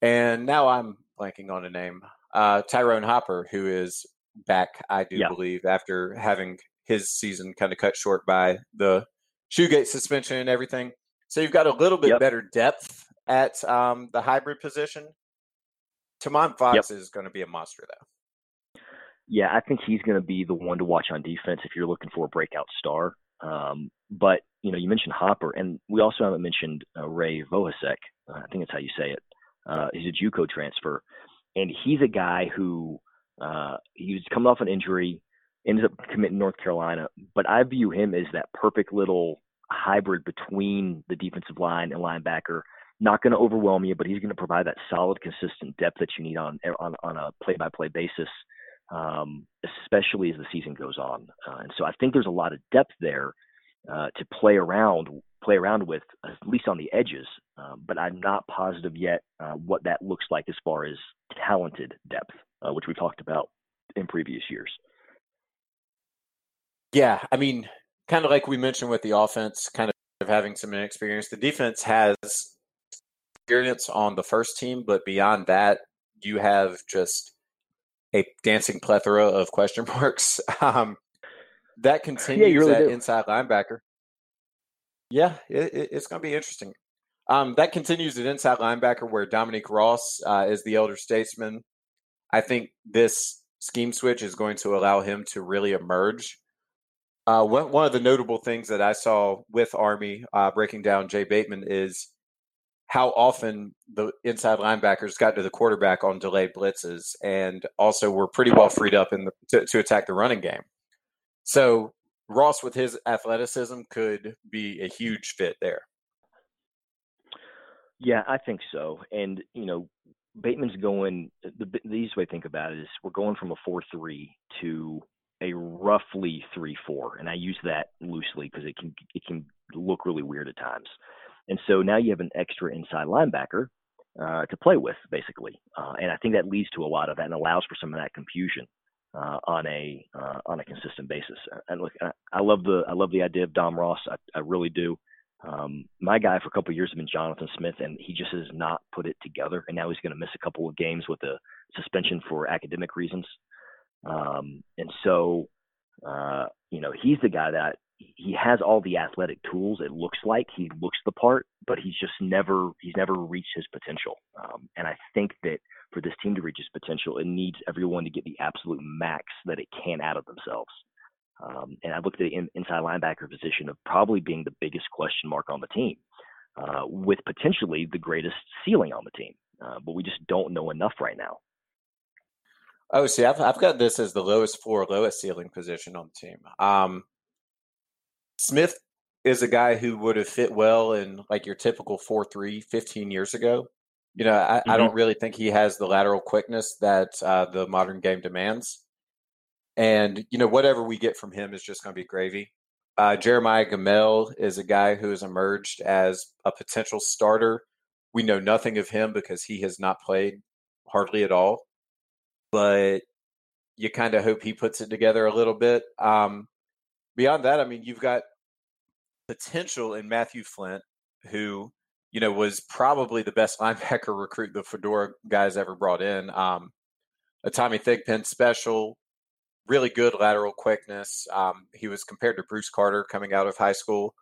Speaker 1: And now I'm blanking on a name. Uh, Tyrone Hopper, who is back, I do yeah. believe, after having his season kind of cut short by the shoegate suspension and everything. So you've got a little bit yep. better depth at um, the hybrid position. Tomon Fox yep. is going to be a monster, though.
Speaker 2: Yeah, I think he's going to be the one to watch on defense if you're looking for a breakout star. Um, but you know, you mentioned Hopper, and we also haven't mentioned uh, Ray Vohasek. Uh, I think that's how you say it. Uh, he's a JUCO transfer, and he's a guy who uh, he was coming off an injury, ended up committing North Carolina. But I view him as that perfect little hybrid between the defensive line and linebacker. Not going to overwhelm you, but he's going to provide that solid, consistent depth that you need on on, on a play-by-play basis, um, especially as the season goes on. Uh, and so I think there's a lot of depth there uh, to play around play around with, at least on the edges. Um, but I'm not positive yet uh, what that looks like as far as talented depth, uh, which we talked about in previous years.
Speaker 1: Yeah, I mean, kind of like we mentioned with the offense, kind of having some inexperience. The defense has experience on the first team, but beyond that, you have just a dancing plethora of question marks. Um, that continues yeah, really at do. inside linebacker. Yeah, it, it, it's going to be interesting. Um, that continues at inside linebacker where Dominique Ross uh, is the elder statesman. I think this scheme switch is going to allow him to really emerge. Uh, one, of the notable things that I saw with Army uh, breaking down Jay Bateman is how often the inside linebackers got to the quarterback on delayed blitzes and also were pretty well freed up in the, to, to attack the running game. So Ross, with his athleticism, could be a huge fit there.
Speaker 2: Yeah, I think so. And you know, Bateman's going. The, the easiest way to think about it is we're going from a four-three to a roughly three-four, and I use that loosely because it can it can look really weird at times. And so now you have an extra inside linebacker uh, to play with, basically. Uh, and I think that leads to a lot of that and allows for some of that confusion uh, on a uh, on a consistent basis. And look, I, love the I love the idea of Dom Ross. I, I really do. Um, my guy for a couple of years has been Jonathan Smith, and he just has not put it together. And now he's going to miss a couple of games with a suspension for academic reasons. Um, and so, uh, you know, he's the guy that he has all the athletic tools. It looks like he looks the part, but he's just never he's never reached his potential. Um, and I think that for this team to reach its potential, it needs everyone to get the absolute max that it can out of themselves. Um, and I looked at the in, inside linebacker position of probably being the biggest question mark on the team, uh, with potentially the greatest ceiling on the team. Uh, but we just don't know enough right now.
Speaker 1: Oh, see, I've, I've got this as the lowest floor, lowest ceiling position on the team. Um, Smith is a guy who would have fit well in like your typical 4 3 15 years ago. You know, I, mm-hmm. I don't really think he has the lateral quickness that uh, the modern game demands. And, you know, whatever we get from him is just going to be gravy. Uh, Jeremiah Gemmel is a guy who has emerged as a potential starter. We know nothing of him because he has not played hardly at all. But you kind of hope he puts it together a little bit. Um, beyond that, I mean, you've got potential in Matthew Flint, who you know was probably the best linebacker recruit the Fedora guys ever brought in. Um, a Tommy Thigpen special, really good lateral quickness. Um, he was compared to Bruce Carter coming out of high school.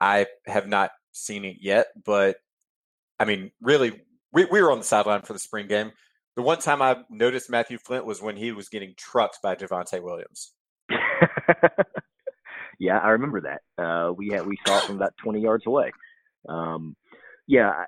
Speaker 1: I have not seen it yet, but I mean, really, we, we were on the sideline for the spring game. The one time I noticed Matthew Flint was when he was getting trucked by Javonte Williams.
Speaker 2: Yeah, I remember that. Uh, we had we saw it from about 20 yards away. Um, yeah,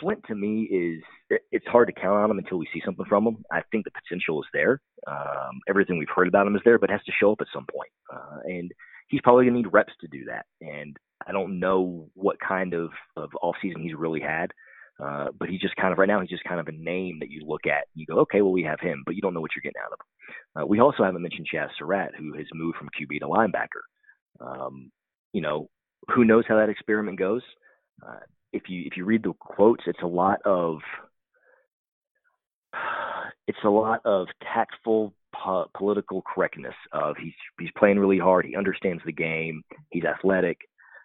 Speaker 2: Flint to me is it, it's hard to count on him until we see something from him. I think the potential is there. Um, everything we've heard about him is there, but has to show up at some point. Uh, and he's probably gonna need reps to do that. And I don't know what kind of of off season he's really had. Uh, but he's just kind of right now he's just kind of a name that you look at you go okay well we have him but you don't know what you're getting out of him uh, we also haven't mentioned Chazz Surratt who has moved from QB to linebacker um, you know, who knows how that experiment goes? Uh, if you if you read the quotes, it's a lot of it's a lot of tactful po- political correctness. Of he's he's playing really hard, he understands the game, he's athletic,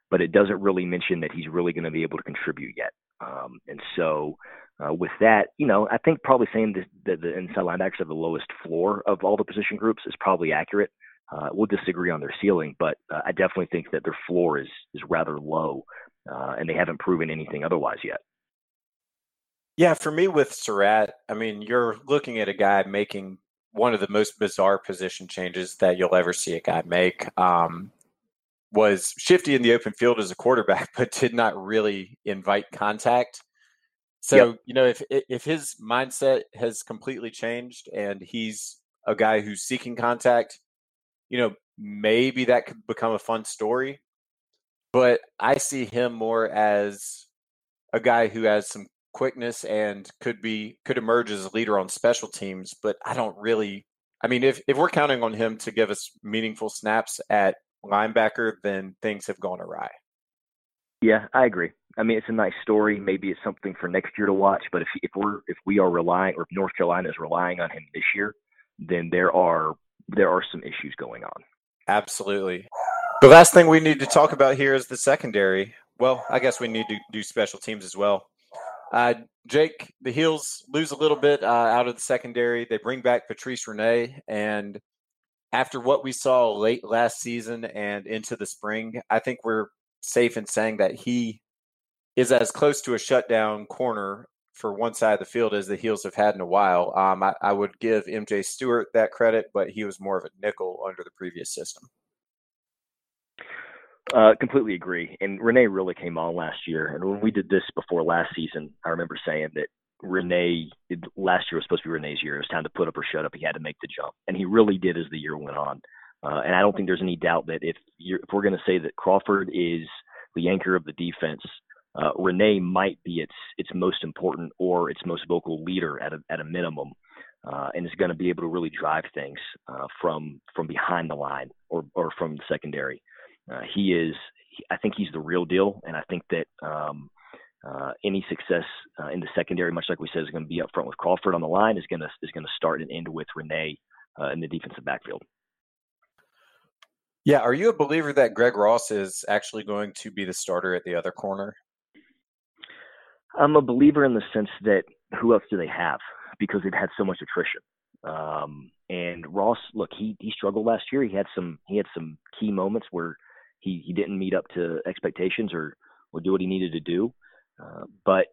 Speaker 2: but it doesn't really mention that he's really going to be able to contribute yet. Um, and so, uh, with that, you know, I think probably saying that the inside linebackers have the lowest floor of all the position groups is probably accurate. Uh, we'll disagree on their ceiling, but uh, I definitely think that their floor is is rather low, uh, and they haven't proven anything otherwise yet.
Speaker 1: Yeah, for me with Surratt, I mean, you're looking at a guy making one of the most bizarre position changes that you'll ever see a guy make. Um, was shifty in the open field as a quarterback, but did not really invite contact. So yep. you know, if if his mindset has completely changed and he's a guy who's seeking contact, you know, maybe that could become a fun story. But I see him more as a guy who has some quickness and could be could emerge as a leader on special teams. But I don't really. I mean, if if we're counting on him to give us meaningful snaps at linebacker, then things have gone awry.
Speaker 2: Yeah, I agree. I mean, it's a nice story. Maybe it's something for next year to watch. But if if we're if we are relying, or if North Carolina is relying on him this year, then there are there are some issues going on.
Speaker 1: Absolutely. The last thing we need to talk about here is the secondary. Well, I guess we need to do special teams as well. Uh, Jake, the Heels lose a little bit uh, out of the secondary. They bring back Patrice Rene, and after what we saw late last season and into the spring, I think we're safe in saying that he is as close to a shutdown corner for one side of the field as the heels have had in a while. Um, I, I, would give MJ Stewart that credit, but he was more of a nickel under the previous system.
Speaker 2: Uh, completely agree. And Rene really came on last year. And when we did this before last season, I remember saying that Rene last year was supposed to be Rene's year. It was time to put up or shut up. He had to make the jump, and he really did as the year went on. Uh, and I don't think there's any doubt that if, if we're going to say that Crawford is the anchor of the defense, uh, Rene might be its its most important or its most vocal leader at a at a minimum, uh, and is going to be able to really drive things uh, from from behind the line or or from the secondary. Uh, he is, I think he's the real deal, and I think that um, uh, any success uh, in the secondary, much like we said, is going to be up front with Crawford on the line, is going to is going to start and end with Rene in the defensive backfield.
Speaker 1: Yeah, are you a believer that Greg Ross is actually going to be the starter at the other corner?
Speaker 2: I'm a believer in the sense that who else do they have? Because they've had so much attrition. Um, and Ross, look, he he struggled last year. He had some he had some key moments where he he didn't meet up to expectations or or do what he needed to do. Uh, but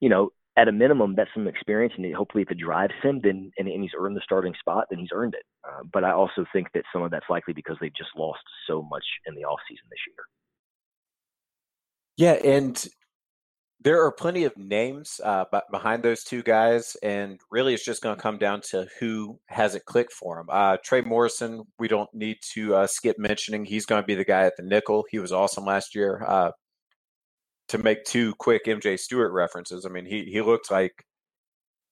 Speaker 2: you know, at a minimum, that's some experience, and hopefully, if it drives him, then and, and he's earned the starting spot, then he's earned it. Uh, but I also think that some of that's likely because they've just lost so much in the off season this year.
Speaker 1: Yeah, and there are plenty of names uh, behind those two guys, and really, it's just going to come down to who has it clicked for him. Uh, Trey Morrison, we don't need to uh, skip mentioning. He's going to be the guy at the nickel. He was awesome last year. To make two quick MJ Stewart references, I mean, he he looked like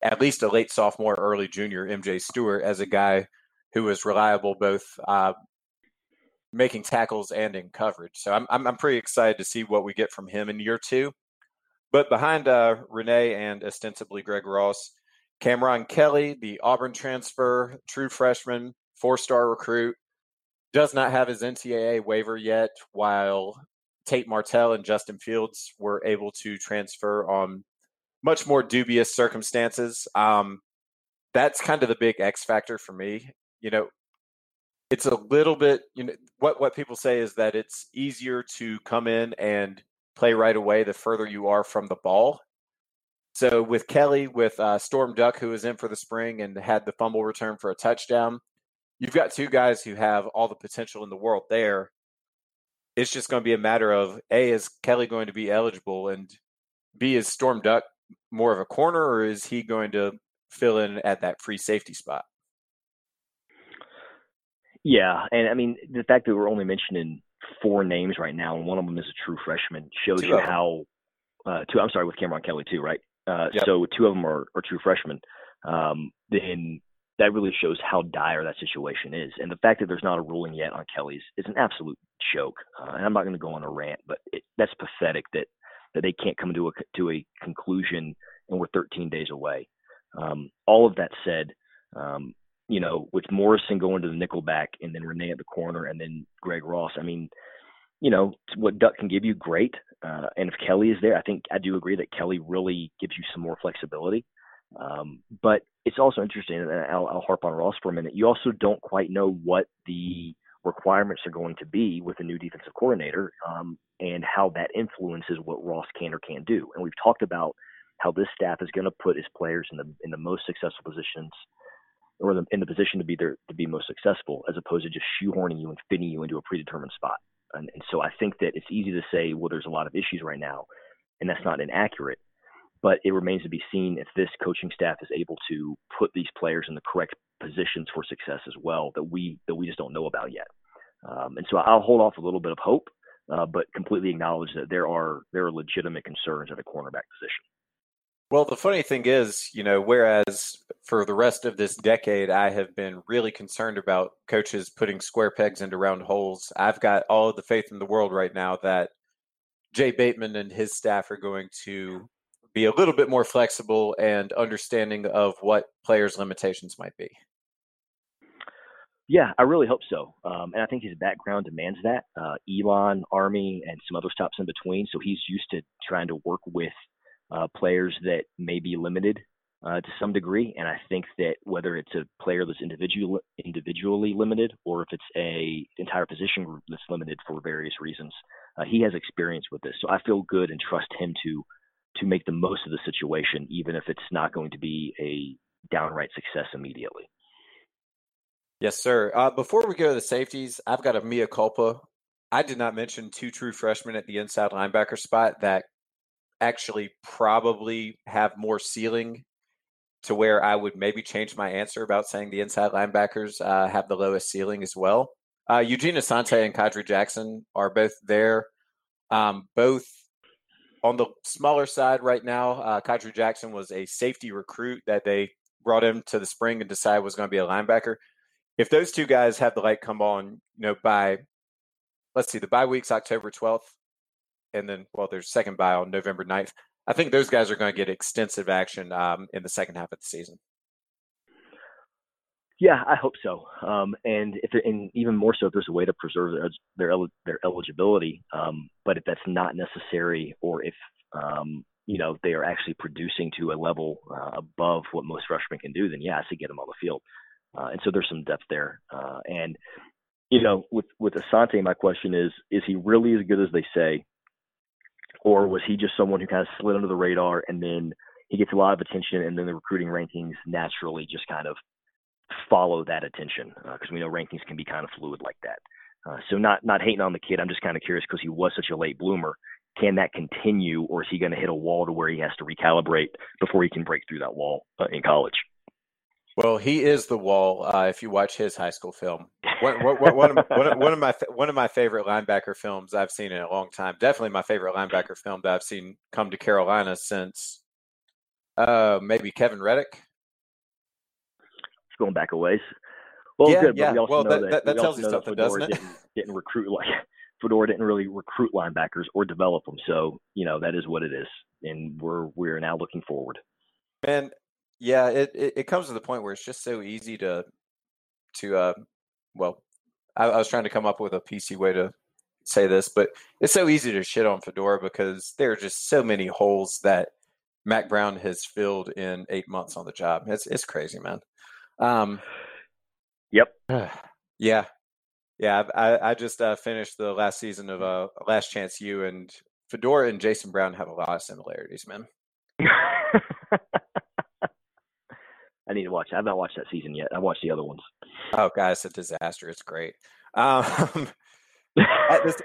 Speaker 1: at least a late sophomore, early junior MJ Stewart as a guy who was reliable both uh, making tackles and in coverage. So I'm, I'm I'm pretty excited to see what we get from him in year two. But behind uh, Rene and ostensibly Greg Ross, Cameron Kelly, the Auburn transfer, true freshman, four star recruit, does not have his NCAA waiver yet, while Tate Martell and Justin Fields were able to transfer on much more dubious circumstances. Um, that's kind of the big X factor for me. You know, it's a little bit, you know, what, what people say is that it's easier to come in and play right away the further you are from the ball. So with Kelly, with uh, Storm Duck, who was in for the spring and had the fumble return for a touchdown, you've got two guys who have all the potential in the world there. It's just going to be a matter of A, is Kelly going to be eligible? And B, is Storm Duck more of a corner or is he going to fill in at that free safety spot?
Speaker 2: Yeah. And I mean, the fact that we're only mentioning four names right now, and one of them is a true freshman, shows two you how. Uh, two, I'm sorry, with Cameron Kelly too, right? Uh, yep. So two of them are, are true freshmen. Um, then that really shows how dire that situation is. And the fact that there's not a ruling yet on Kelly's is an absolute joke. Uh, and I'm not going to go on a rant, but it, that's pathetic that that they can't come to a to a conclusion, and we're 13 days away. Um, all of that said, um, you know, with Morrison going to the nickelback and then Rene at the corner and then Greg Ross, I mean, you know, what Duck can give you, great. Uh, and if Kelly is there, I think I do agree that Kelly really gives you some more flexibility. Um, but it's also interesting, and I'll, I'll harp on Ross for a minute. You also don't quite know what the requirements are going to be with a new defensive coordinator um, and how that influences what Ross can or can't do. And we've talked about how this staff is going to put his players in the in the most successful positions or the, in the position to be there to be most successful, as opposed to just shoehorning you and fitting you into a predetermined spot. And, and so I think that it's easy to say, well, there's a lot of issues right now, and that's not inaccurate. But it remains to be seen if this coaching staff is able to put these players in the correct positions for success as well that we that we just don't know about yet. Um, and so I'll hold off a little bit of hope, uh, but completely acknowledge that there are there are legitimate concerns at the cornerback position.
Speaker 1: Well, the funny thing is, you know, whereas for the rest of this decade, I have been really concerned about coaches putting square pegs into round holes. I've got all of the faith in the world right now that Jay Bateman and his staff are going to be a little bit more flexible and understanding of what players' limitations might be.
Speaker 2: Yeah, I really hope so. Um, and I think his background demands that. Uh, Elon, Army, and some other stops in between. So he's used to trying to work with uh, players that may be limited uh, to some degree. And I think that whether it's a player that's individual, individually limited or if it's a entire position group that's limited for various reasons, uh, he has experience with this. So I feel good and trust him to to make the most of the situation, even if it's not going to be a downright success immediately.
Speaker 1: Yes, sir. Uh, before we go to the safeties, I've got a mea culpa. I did not mention two true freshmen at the inside linebacker spot that actually probably have more ceiling to where I would maybe change my answer about saying the inside linebackers uh, have the lowest ceiling as well. Uh, Eugene Asante and Kadri Jackson are both there, um, both on the smaller side right now. Uh, Jackson was a safety recruit that they brought him to the spring and decided was going to be a linebacker. If those two guys have the light come on, you know, by let's see, the bye week's October 12th, and then well, there's second bye on November 9th. I think those guys are going to get extensive action um, in the second half of the season.
Speaker 2: Yeah, I hope so. Um, and if and even more so, if there's a way to preserve their their, their eligibility, um, but if that's not necessary, or if um, you know they are actually producing to a level uh, above what most freshmen can do, then yeah, I say get them on the field. Uh, and so there's some depth there. Uh, and you know, with with Asante, my question is: Is he really as good as they say? or was he just someone who kind of slid under the radar and then he gets a lot of attention and then the recruiting rankings naturally just kind of follow that attention because uh, we know rankings can be kind of fluid like that. Uh, so not not hating on the kid, I'm just kind of curious because he was such a late bloomer. Can that continue, or is he going to hit a wall to where he has to recalibrate before he can break through that wall uh, in college?
Speaker 1: Well, he is the wall. Uh, if you watch his high school film, one, of my one of my favorite linebacker films I've seen in a long time. Definitely my favorite linebacker film that I've seen come to Carolina since uh, maybe Kevin Reddick.
Speaker 2: It's going back a ways. Well,
Speaker 1: yeah,
Speaker 2: good.
Speaker 1: yeah.
Speaker 2: we also
Speaker 1: well,
Speaker 2: know
Speaker 1: that,
Speaker 2: that,
Speaker 1: that, that tells
Speaker 2: you
Speaker 1: something,
Speaker 2: Fedora
Speaker 1: doesn't it?
Speaker 2: Didn't, didn't recruit like Fedora didn't really recruit linebackers or develop them. So you know that is what it is, and we're we're now looking forward.
Speaker 1: Man, yeah, it, it, it comes to the point where it's just so easy to to uh well, I, I was trying to come up with a PC way to say this, but it's so easy to shit on Fedora because there are just so many holes that Mack Brown has filled in eight months on the job. It's it's crazy, man. Um,
Speaker 2: yep.
Speaker 1: Yeah, yeah. I I just uh, finished the last season of uh, Last Chance U, and Fedora and Jason Brown have a lot of similarities, man.
Speaker 2: I need to watch. I haven't watched that season yet. I watched the other ones.
Speaker 1: Oh, God, it's a disaster. It's great. Um, at, this,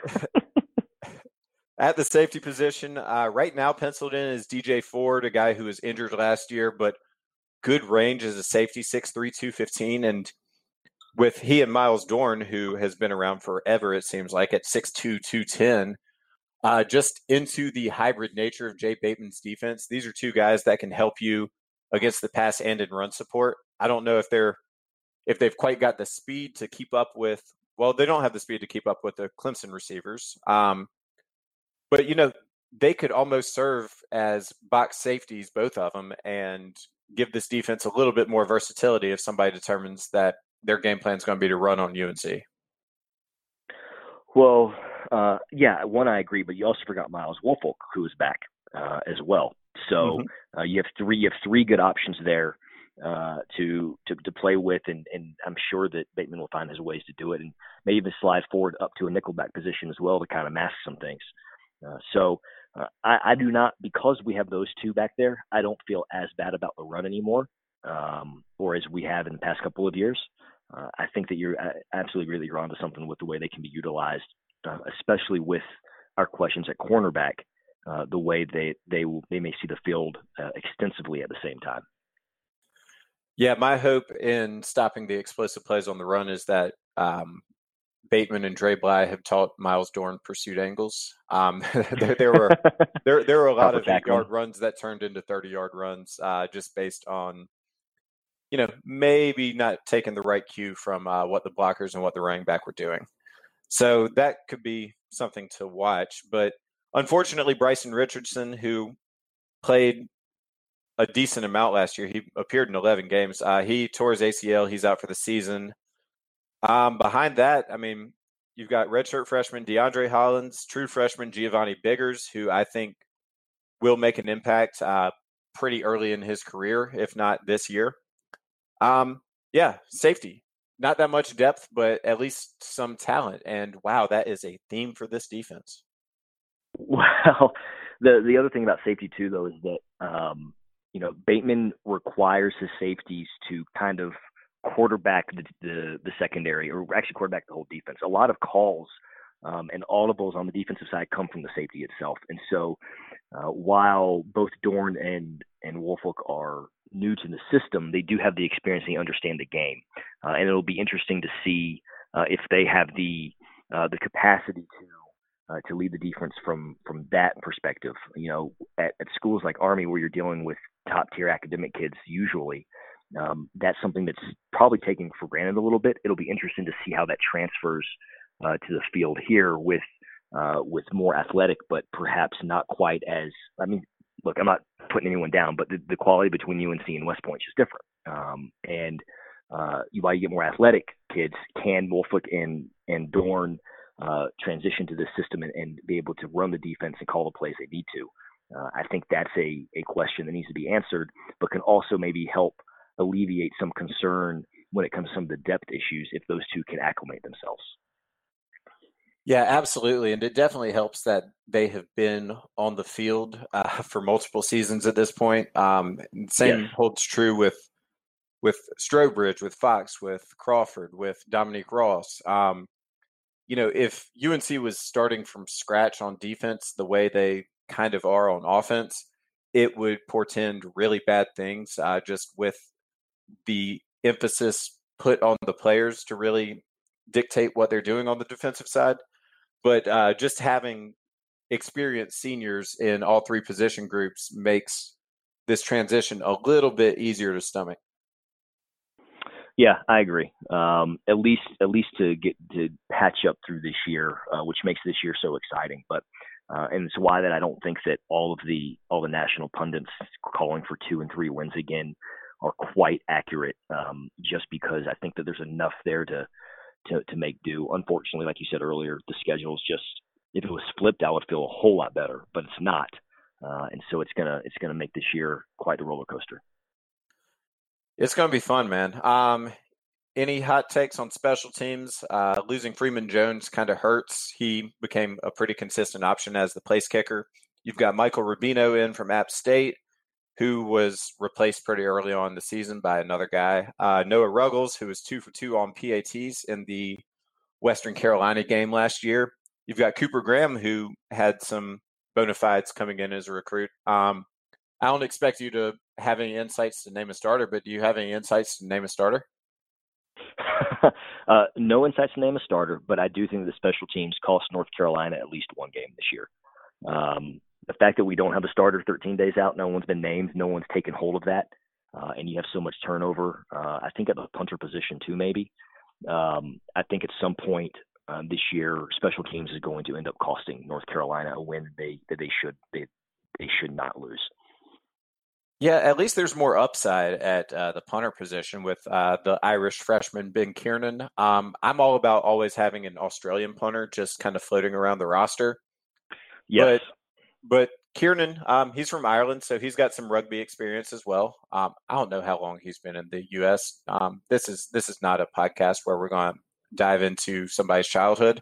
Speaker 1: at, the safety position, uh, right now, penciled in is DJ Ford, a guy who was injured last year, but good range as a safety, 6'3", 215. And with he and Myles Dorn, who has been around forever, it seems like, at 6'2", 210, uh, just into the hybrid nature of Jay Bateman's defense. These are two guys that can help you – against the pass and in run support. I don't know if they're if they've quite got the speed to keep up with. Well, they don't have the speed to keep up with the Clemson receivers. Um, but you know they could almost serve as box safeties, both of them, and give this defense a little bit more versatility if somebody determines that their game plan is going to be to run on UNC.
Speaker 2: Well, uh, yeah, one I agree, but you also forgot Myles Wolfolk, who is back uh, as well. So mm-hmm. uh, you have three you have three good options there uh, to, to to play with, and, and I'm sure that Bateman will find his ways to do it, and maybe even slide forward up to a nickelback position as well to kind of mask some things. Uh, so uh, I, I do not because we have those two back there. I don't feel as bad about the run anymore, um, or as we have in the past couple of years. Uh, I think that you're absolutely really you're onto something with the way they can be utilized, uh, especially with our questions at cornerback uh, the way they they they may see the field uh, extensively at the same time.
Speaker 1: Yeah, my hope in stopping the explosive plays on the run is that um, Bateman and Dre Bly have taught Myles Dorn pursuit angles. Um, there, there, were there there were a lot of eight yard runs that turned into thirty yard runs uh, just based on you know maybe not taking the right cue from uh, what the blockers and what the running back were doing. So that could be something to watch, but Unfortunately, Bryson Richardson, who played a decent amount last year, he appeared in 11 games. Uh, he tore his ACL. He's out for the season. Um, behind that, I mean, you've got redshirt freshman DeAndre Hollins, true freshman Giovanni Biggers, who I think will make an impact. Uh, pretty early in his career, if not this year. Um, yeah, safety. Not that much depth, but at least some talent. And wow, that is a theme for this defense.
Speaker 2: Well, the the other thing about safety too, though, is that um, you know Bateman requires his safeties to kind of quarterback the, the, the secondary, or actually quarterback the whole defense. A lot of calls um, and audibles on the defensive side come from the safety itself. And so, uh, while both Dorn and and Wolfolk are new to the system, they do have the experience and they understand the game. Uh, and it'll be interesting to see uh, if they have the uh, the capacity to uh, to lead the defense from from that perspective. You know, at, at schools like Army, where you're dealing with top tier academic kids, usually um, that's something that's probably taken for granted a little bit. It'll be interesting to see how that transfers uh, to the field here with uh, with more athletic, but perhaps not quite as. I mean, look, I'm not putting anyone down, but the, the quality between UNC and West Point is just different. Um, and uh, while you get more athletic kids, can Wolfolk and and Dorn uh, transition to this system and, and, be able to run the defense and call the plays they need to? Uh, I think that's a a question that needs to be answered, but can also maybe help alleviate some concern when it comes to some of the depth issues if those two can acclimate themselves.
Speaker 1: Yeah, absolutely, and it definitely helps that they have been on the field uh, for multiple seasons at this point. Um, same yes. holds true with with Strowbridge, with Fox, with Crawford, with Dominique Ross. Um, you know, if UNC was starting from scratch on defense the way they kind of are on offense, it would portend really bad things. Uh, just with the emphasis put on the players to really dictate what they're doing on the defensive side. But uh, just having experienced seniors in all three position groups makes this transition a little bit easier to stomach.
Speaker 2: Yeah, I agree. Um, at least, at least to get to patch up through this year, uh, which makes this year so exciting. But uh, and it's why that I don't think that all of the all the national pundits calling for two and three wins again are quite accurate. Um, just because I think that there's enough there to to to make do. Unfortunately, like you said earlier, the schedule is just if it was flipped, I would feel a whole lot better, but it's not, uh, and so it's gonna it's gonna make this year quite the roller coaster.
Speaker 1: It's gonna be fun, man. Um, any hot takes on special teams? Uh, losing Freeman Jones kind of hurts. He became a pretty consistent option as the place kicker. You've got Michael Rubino in from App State who was replaced pretty early on the season by another guy, uh, Noah Ruggles, who was two for two on PATs in the Western Carolina game last year. You've got Cooper Graham, who had some bona fides coming in as a recruit. Um, I don't expect you to have any insights to name a starter, but do you have any insights to name a starter?
Speaker 2: uh, no insights to name a starter, but I do think the special teams cost North Carolina at least one game this year. Um, the fact that we don't have a starter 13 days out, no one's been named, no one's taken hold of that, uh, and you have so much turnover. Uh, I think at the punter position too, maybe. Um, I think at some point um, this year, special teams is going to end up costing North Carolina a win they that they should they they should not lose.
Speaker 1: Yeah, at least there's more upside at uh, the punter position with uh, the Irish freshman Ben Kiernan. Um, I'm all about always having an Australian punter just kind of floating around the roster.
Speaker 2: Yes. But
Speaker 1: Kiernan, um, he's from Ireland, so he's got some rugby experience as well. Um, I don't know how long he's been in the U.S. Um, this is this is not a podcast where we're going to dive into somebody's childhood,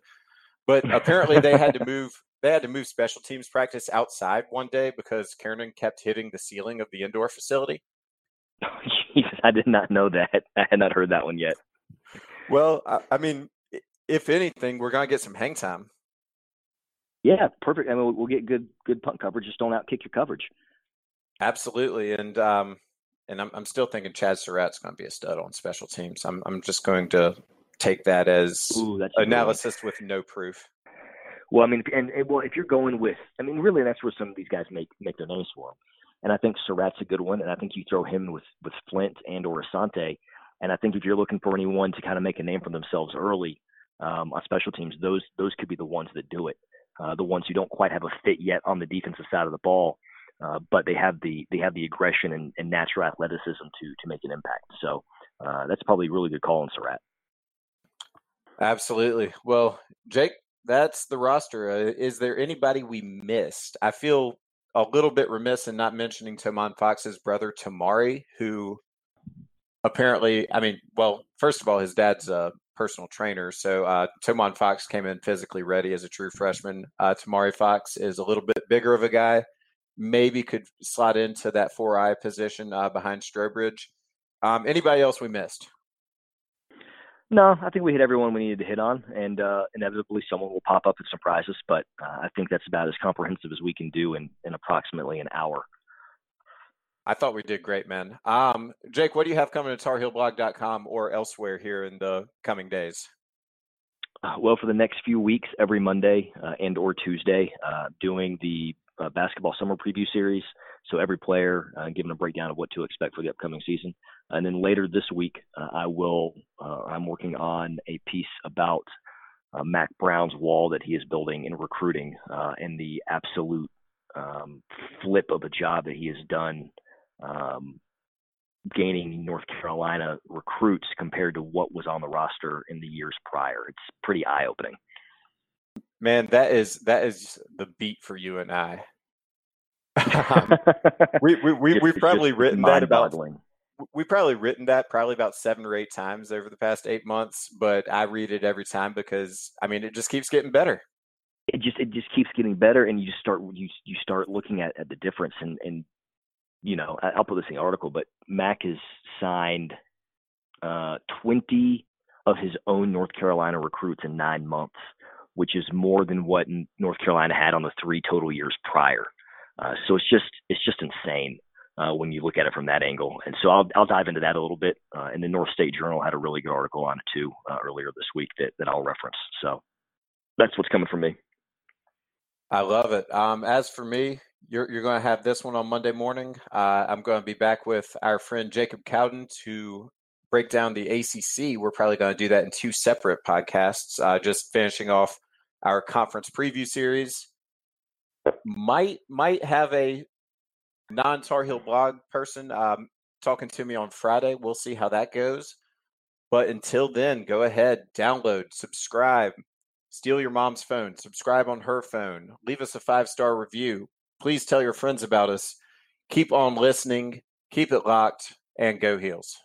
Speaker 1: but apparently they had to move they had to move special teams practice outside one day because Kiernan kept hitting the ceiling of the indoor facility.
Speaker 2: I did not know that. I had not heard that one yet.
Speaker 1: Well, I, I mean, if anything, we're going to get some hang time.
Speaker 2: Yeah, perfect. I mean, we'll get good good punt coverage. Just don't outkick your coverage.
Speaker 1: Absolutely, and um, and I'm I'm still thinking Chazz Surratt's going to be a stud on special teams. I'm I'm just going to take that as Ooh, analysis with no proof.
Speaker 2: Well, I mean, and, and, well, if you're going with, I mean, really, that's where some of these guys make make their names for them. And I think Surratt's a good one, and I think you throw him with with Flint and or Asante. And I think if you're looking for anyone to kind of make a name for themselves early um, on special teams, those those could be the ones that do it uh, the ones who don't quite have a fit yet on the defensive side of the ball, uh, but they have the they have the aggression and, and, natural athleticism to to make an impact. So uh, that's probably a really good call on Surratt.
Speaker 1: Absolutely. Well, Jake, that's the roster. Uh, is there anybody we missed? I feel a little bit remiss in not mentioning Tomon Fox's brother Tomari, who apparently, I mean, well, first of all, his dad's a personal trainer, so uh, Tomon Fox came in physically ready as a true freshman. Uh, Tomari Fox is a little bit bigger of a guy, maybe could slot into that four eye position uh, behind Strowbridge. Um, anybody else we missed?
Speaker 2: No, I think we hit everyone we needed to hit on, and uh, inevitably someone will pop up and surprise us. But uh, I think that's about as comprehensive as we can do in, in approximately an hour.
Speaker 1: I thought we did great, man. Um, Jake, what do you have coming to TarHeelBlog.com or elsewhere here in the coming days?
Speaker 2: Uh, well, for the next few weeks, every Monday uh, and or Tuesday, uh, doing the uh, basketball summer preview series. So every player uh, giving a breakdown of what to expect for the upcoming season. And then later this week, I will. I'm working on a piece about Mack Brown's wall that he is building in recruiting and the absolute um, flip of a job that he has done. Um, gaining North Carolina recruits compared to what was on the roster in the years prior. It's pretty eye opening.
Speaker 1: Man, that is that is the beat for you and I. um, we we, we we've probably written that about we probably written that probably about seven or eight times over the past eight months, but I read it every time because I mean it just keeps getting better.
Speaker 2: It just it just keeps getting better, and you just start you you start looking at, at the difference, and and you know I'll put this in the article, but Mack has signed uh, twenty of his own North Carolina recruits in nine months which is more than what North Carolina had on the three total years prior. Uh, so it's just it's just insane uh, when you look at it from that angle. And so I'll I'll dive into that a little bit. Uh, and the North State Journal had a really good article on it too uh, earlier this week that that I'll reference. So that's what's coming from me.
Speaker 1: I love it. Um, as for me, you're you're going to have this one on Monday morning. Uh, I'm going to be back with our friend Jacob Cowden to break down the ACC. We're probably going to do that in two separate podcasts. Uh, just finishing off our conference preview series. Might might have a non Tar Heel blog person um, talking to me on Friday. We'll see how that goes. But until then, go ahead, download, subscribe, steal your mom's phone, subscribe on her phone, leave us a five star review. Please tell your friends about us. Keep on listening, keep it locked, and go heels.